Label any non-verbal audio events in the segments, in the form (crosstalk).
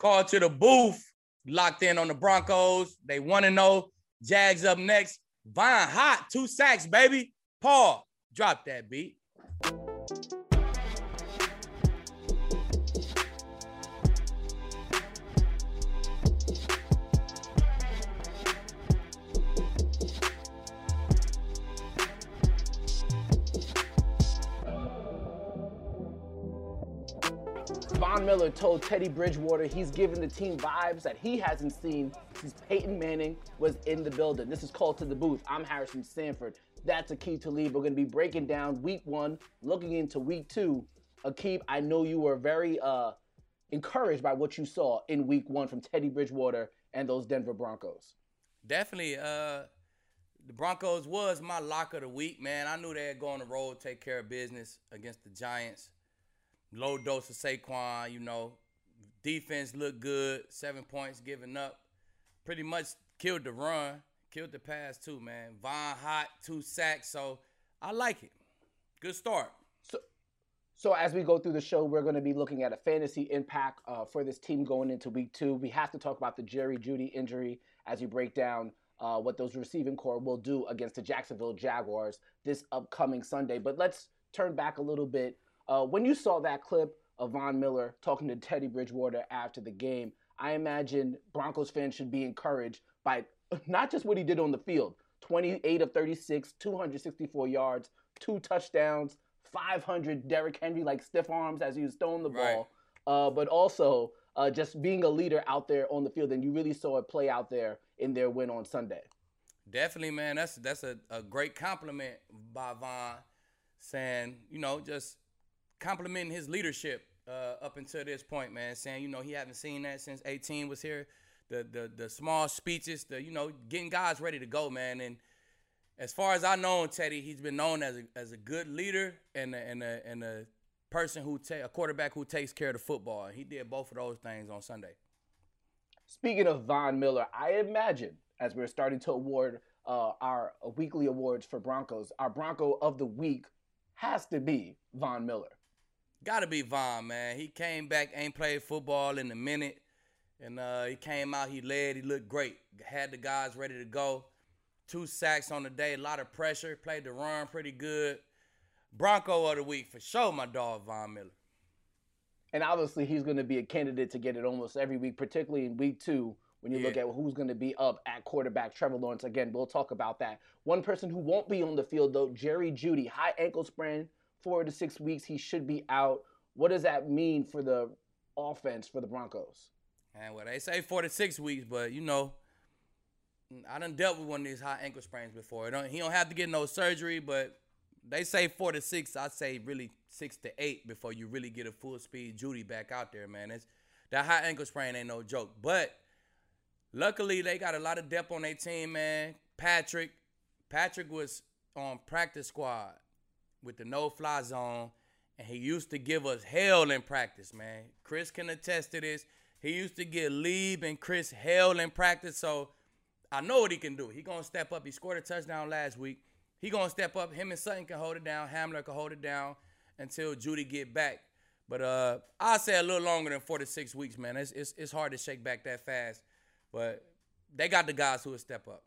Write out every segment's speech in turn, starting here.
Call to the booth. Locked in on the Broncos. They want to know. Jags up next. Von Hot, two sacks, baby. Paul, drop that beat. Von Miller told Teddy Bridgewater he's giving the team vibes that he hasn't seen since Peyton Manning was in the building. This is called to the booth. I'm Harrison Sanford. That's Aqib Talib. We're going to be breaking down week one, looking into week two. Aqib, I know you were very uh, encouraged by what you saw in week one from Teddy Bridgewater and those Denver Broncos. Definitely. Uh, the Broncos was my lock of the week, man. I knew they'd go on the road, take care of business against the Giants low dose of Saquon, you know. Defense looked good, seven points given up. Pretty much killed the run, killed the pass too, man. Von Hot, two sacks, so I like it. Good start. So, so as we go through the show, we're going to be looking at a fantasy impact uh, for this team going into week two. We have to talk about the Jerry Jeudy injury as we break down uh, what those receiving corps will do against the Jacksonville Jaguars this upcoming Sunday. But let's turn back a little bit uh, when you saw that clip of Von Miller talking to Teddy Bridgewater after the game, I imagine Broncos fans should be encouraged by (laughs) not just what he did on the field 28 of 36, 264 yards, two touchdowns, 500 Derrick Henry like stiff arms as he was throwing the ball, right. uh, but also uh, just being a leader out there on the field. And you really saw it play out there in their win on Sunday. Definitely, man. That's that's a, a great compliment by Von saying, you know, just complimenting his leadership uh, up until this point, man. Saying, you know, he hasn't seen that since 18 was here. The the the small speeches, the you know, getting guys ready to go, man. And as far as I know, Teddy, he's been known as a as a good leader and a, and a and a person who take a quarterback who takes care of the football. He did both of those things on Sunday. Speaking of Von Miller, I imagine as we're starting to award uh, our weekly awards for Broncos, our Bronco of the week has to be Von Miller. Gotta be Von, man. He came back, ain't played football in a minute. And uh, he came out, he led, he looked great. Had the guys ready to go. Two sacks on the day, a lot of pressure. Played the run pretty good. Bronco of the week for sure, my dog Von Miller. And obviously, he's going to be a candidate to get it almost every week, particularly in week two when you yeah. look at who's going to be up at quarterback. Trevor Lawrence, again, we'll talk about that. One person who won't be on the field, though, Jerry Jeudy, high ankle sprain four to six weeks he should be out. What does that mean for the offense for the Broncos? And well, they say four to six weeks, but you know, I done dealt with one of these high ankle sprains before. Don't, he don't have to get no surgery, but they say four to six. I say really six to eight before you really get a full speed Jeudy back out there, man. It's that high ankle sprain ain't no joke. But luckily they got a lot of depth on their team, man. Patrick, Patrick was on practice squad with the no fly zone, and he used to give us hell in practice, man. Chris can attest to this. He used to get Lieb and Chris hell in practice, so I know what he can do. He gonna step up. He scored a touchdown last week. He gonna step up. Him and Sutton can hold it down. Hamler can hold it down until Jeudy get back. But uh, I say a little longer than four to six weeks, man. It's, it's it's hard to shake back that fast. But they got the guys who will step up.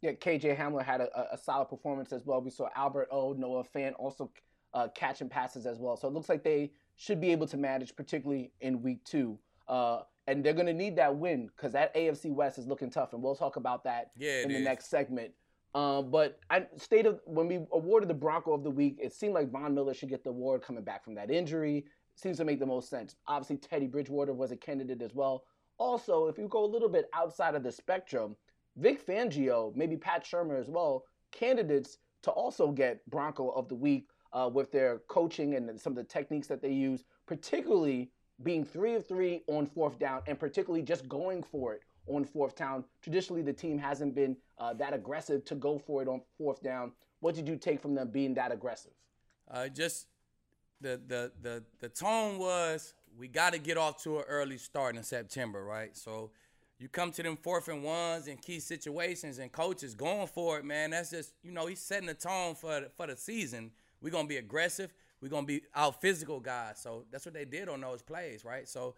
Yeah, KJ Hamler had a, a, solid performance as well. We saw Albert O, Noah Fant also uh, catching passes as well. So it looks like they should be able to manage, particularly in week two. Uh, and they're going to need that win because that AFC West is looking tough, and we'll talk about that yeah, in the is. next segment. Um, but I state of when we awarded the Bronco of the week, it seemed like Von Miller should get the award coming back from that injury. Seems to make the most sense. Obviously, Teddy Bridgewater was a candidate as well. Also, if you go a little bit outside of the spectrum, Vic Fangio, maybe Pat Shurmur as well, candidates to also get Bronco of the Week uh, with their coaching and some of the techniques that they use, particularly being three of three on fourth down and particularly just going for it on fourth down. Traditionally, the team hasn't been uh, that aggressive to go for it on fourth down. What did you take from them being that aggressive? Uh, just the, the the the tone was we got to get off to an early start in September, right? So you come to them fourth and ones and key situations and coaches going for it, man. That's just you know he's setting the tone for for the season. We're gonna be aggressive. We're gonna be out physical guys. So that's what they did on those plays, right? So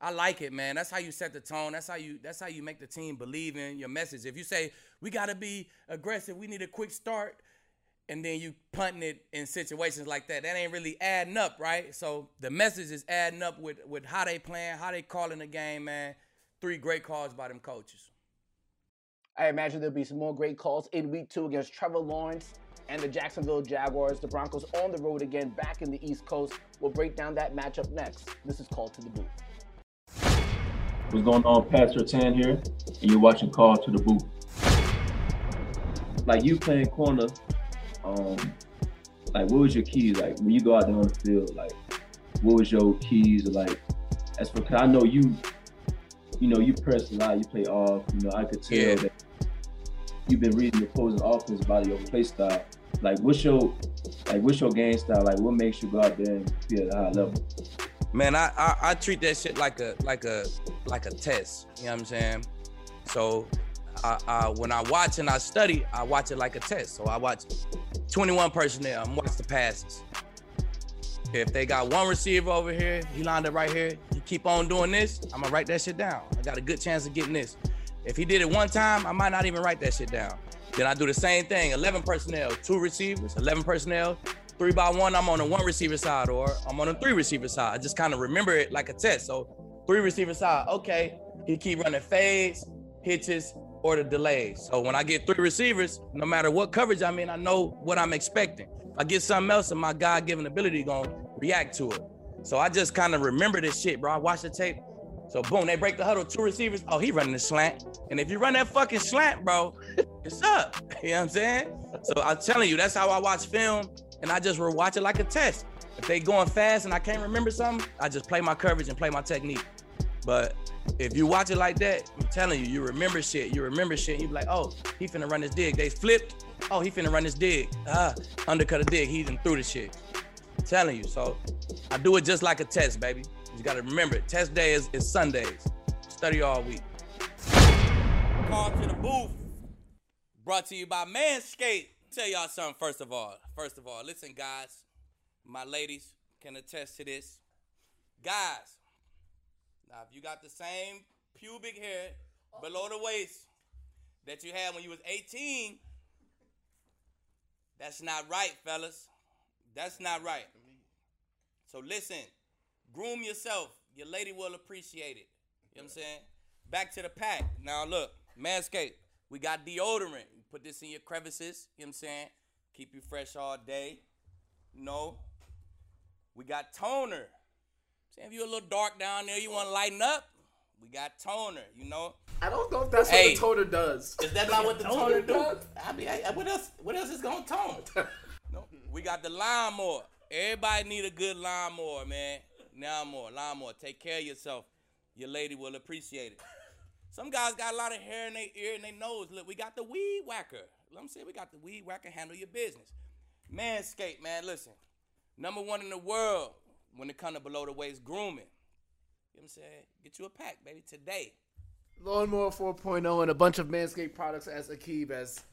I like it, man. That's how you set the tone. That's how you that's how you make the team believe in your message. If you say we gotta be aggressive, we need a quick start, and then you punting it in situations like that, that ain't really adding up, right? So the message is adding up with with how they playing, how they calling the game, man. Three great calls by them coaches. I imagine there'll be some more great calls in week two against Trevor Lawrence and the Jacksonville Jaguars. The Broncos on the road again, back in the East Coast. We'll break down that matchup next. This is Call to the Booth. What's going on, Pastor Tan here, and you're watching Call to the Booth. Like you playing corner, um, like what was your keys? Like when you go out there on the field, like what was your keys? Like as for, cause I know you, you know you press a lot, you play off. You know I could tell Yeah. that you've been reading the opposing offense about your play style. Like what's your, like what's your game style? Like what makes you go out there and be at a high level? Man, I, I I treat that shit like a like a like a test. You know what I'm saying? So, I, I when I watch and I study, I watch it like a test. So I watch 21 personnel. I'm watch the passes. If they got one receiver over here, he lined up right here. Keep on doing this, I'm gonna write that shit down. I got a good chance of getting this. If he did it one time, I might not even write that shit down. Then I do the same thing. 11 personnel, two receivers, 11 personnel, three by one. I'm on the one receiver side or I'm on the three receiver side. I just kind of remember it like a test. So three receiver side, okay. He keep running fades, hitches, or the delays. So when I get three receivers, no matter what coverage I'm in, I know what I'm expecting. If I get something else, and my God-given ability gonna react to it. So I just kind of remember this shit, bro. I watch the tape. So boom, they break the huddle, two receivers. Oh, he running the slant. And if you run that fucking slant, bro, it's up. (laughs) You know what I'm saying? So I'm telling you, that's how I watch film, and I just watch it like a test. If they going fast and I can't remember something, I just play my coverage and play my technique. But if you watch it like that, I'm telling you, you remember shit. You remember shit. You be like, oh, he finna run this dig. They flipped. Oh, he finna run this dig. Ah, undercut a dig. He done threw the shit. Telling you. So I do it just like a test, baby. You gotta remember it. Test day is, is Sundays. Study all week. Call to the booth. Brought to you by Manscaped. Tell y'all something first of all. First of all, listen, guys. My ladies can attest to this. Guys, now if you got the same pubic hair below the waist that you had when you was 18, that's not right, fellas. That's not right. So listen, groom yourself. Your lady will appreciate it. You know what I'm saying? Back to the pack. Now look, Manscaped. We got deodorant. You put this in your crevices. You know what I'm saying? Keep you fresh all day. You know. We got toner. Saying if you're a little dark down there, you want to lighten up. We got toner. You know. I don't know if that's Hey. what the toner does. Is that not what the (laughs) Toner toner does? I mean, I- what else? What else is gonna tone? (laughs) we got the lawnmower. Everybody need a good lawnmower, man. Lawnmower, lawnmower. Take care of yourself. Your lady will appreciate it. Some guys got a lot of hair in their ear and their nose. Look, we got the weed whacker. Let me say we got the weed whacker. Handle your business. Manscaped, man. Listen, number one in the world when it comes to below the waist grooming. You know what I'm saying? Get you a pack, baby, today. Lawnmower 4.0 and a bunch of Manscaped products, as Aqib has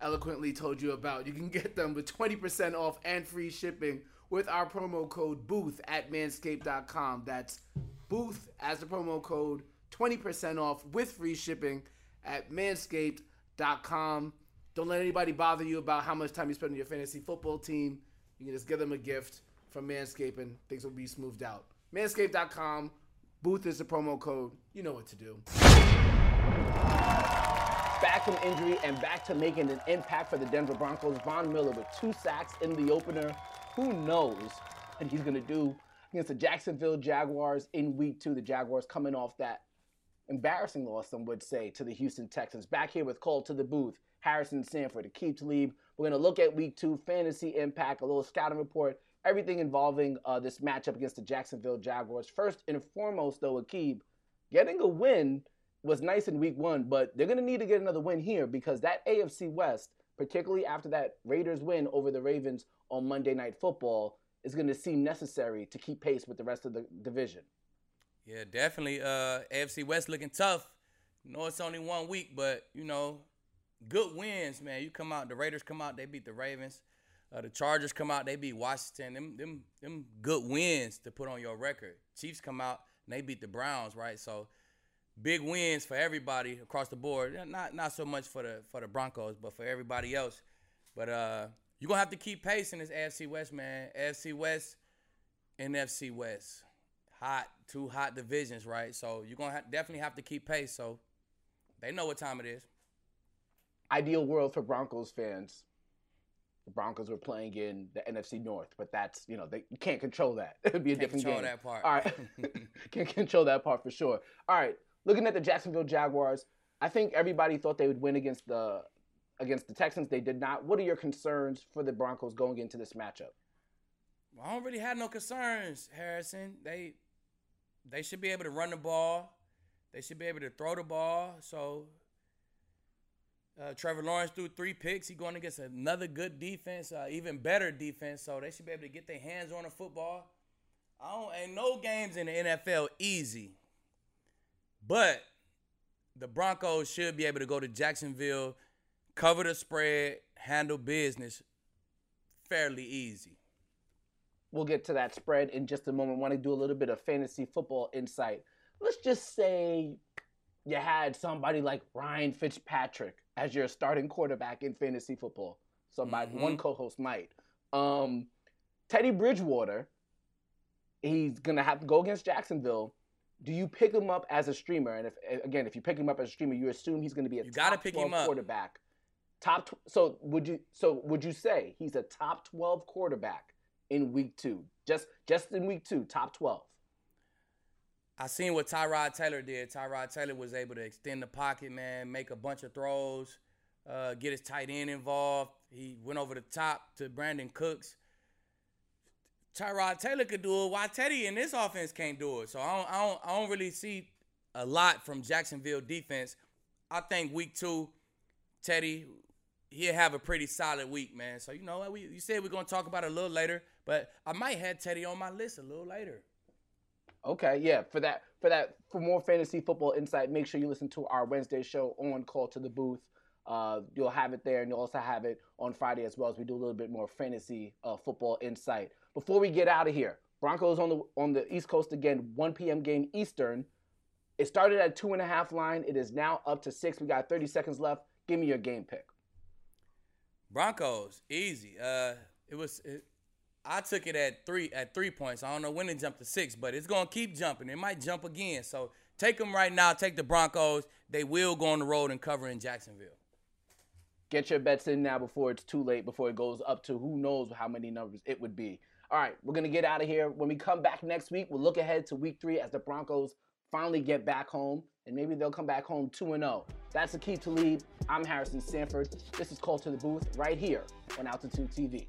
eloquently told you about. You can get them with 20% off and free shipping with our promo code BOOTH at manscaped.com. That's BOOTH as the promo code, 20% off with free shipping at manscaped.com. Don't let anybody bother you about how much time you spend on your fantasy football team. You can just give them a gift from Manscaped and things will be smoothed out. Manscaped.com. Booth is the promo code. You know what to do. From injury and back to making an impact for the Denver Broncos. Von Miller with two sacks in the opener. Who knows what he's going to do against the Jacksonville Jaguars in week two? The Jaguars coming off that embarrassing loss, some would say, to the Houston Texans. Back here with Call to the Booth, Harrison Sanford, Aqib Talib. We're going to look at week two, fantasy impact, a little scouting report, everything involving uh, this matchup against the Jacksonville Jaguars. First and foremost, though, Aqib, getting a win was nice in week one, but they're going to need to get another win here because that AFC West, particularly after that Raiders win over the Ravens on Monday Night Football, is going to seem necessary to keep pace with the rest of the division. Yeah, definitely. Uh, AFC West looking tough. You know it's only one week, but you know, good wins, man. You come out, the Raiders come out, they beat the Ravens. Uh, the Chargers come out, they beat Washington. Them, them, them good wins to put on your record. Chiefs come out, and they beat the Browns, right? So big wins for everybody across the board. Not not so much for the for the Broncos, but for everybody else. But uh, you're gonna have to keep pace in this AFC West, man. AFC West, NFC West, hot, two hot divisions, right? So you're gonna ha- definitely have to keep pace. So they know what time it is. Ideal world for Broncos fans. The Broncos were playing in the NFC North, but that's you know they you can't control that. (laughs) It'd be a Can't different control game. that part. All right, (laughs) can't control that part for sure. All right, looking at the Jacksonville Jaguars, I think everybody thought they would win against the against the Texans. They did not. What are your concerns for the Broncos going into this matchup? I don't really have no concerns, Harrison. They they should be able to run the ball. They should be able to throw the ball. So uh, Trevor Lawrence threw three picks. He going against another good defense, uh, even better defense. So they should be able to get their hands on the football. I don't ain't no games in the NFL easy, but the Broncos should be able to go to Jacksonville, cover the spread, handle business fairly easy. We'll get to that spread in just a moment. Want to do a little bit of fantasy football insight. Let's just say you had somebody like Ryan Fitzpatrick as your starting quarterback in fantasy football. Somebody, Mhm. one co-host might. Um, Teddy Bridgewater, he's gonna have to go against Jacksonville. Do you pick him up as a streamer? And if again, if you pick him up as a streamer, you assume he's gonna be a You top gotta pick him up. quarterback. Top. Tw- so would you? So would you say he's a top twelve quarterback in week two? Just just in week two, top twelve. I seen what Tyrod Taylor did. Tyrod Taylor was able to extend the pocket, man, make a bunch of throws, uh, get his tight end involved. He went over the top to Brandin Cooks. Tyrod Taylor could do it. Why Teddy in this offense can't do it? So I don't, I don't, I don't really see a lot from Jacksonville defense. I think week two, Teddy, he'll have a pretty solid week, man. So you know? We you said we're gonna talk about it a little later, but I might have Teddy on my list a little later. Okay, yeah. For that, for that, for more fantasy football insight, make sure you listen to our Wednesday show on Call to the Booth. Uh, you'll have it there, and you'll also have it on Friday as well as we do a little bit more fantasy uh, football insight. Before we get out of here, Broncos on the on the East Coast again, 1 p.m. game Eastern. It started at two and a half line. It is now up to six. We got 30 seconds left. Give me your game pick. Broncos, easy. Uh, it was. It, I took it at three at three points. I don't know when it jumped to six, but it's gonna keep jumping. It might jump again. So take them right now. Take the Broncos. They will go on the road and cover in Jacksonville. Get your bets in now before it's too late, before it goes up to who knows how many numbers it would be. All right, we're going to get out of here. When we come back next week, we'll look ahead to week three as the Broncos finally get back home, and maybe they'll come back home 2 0. That's the key to lead. I'm Harrison Sanford. This is Call to the Booth right here on Altitude TV.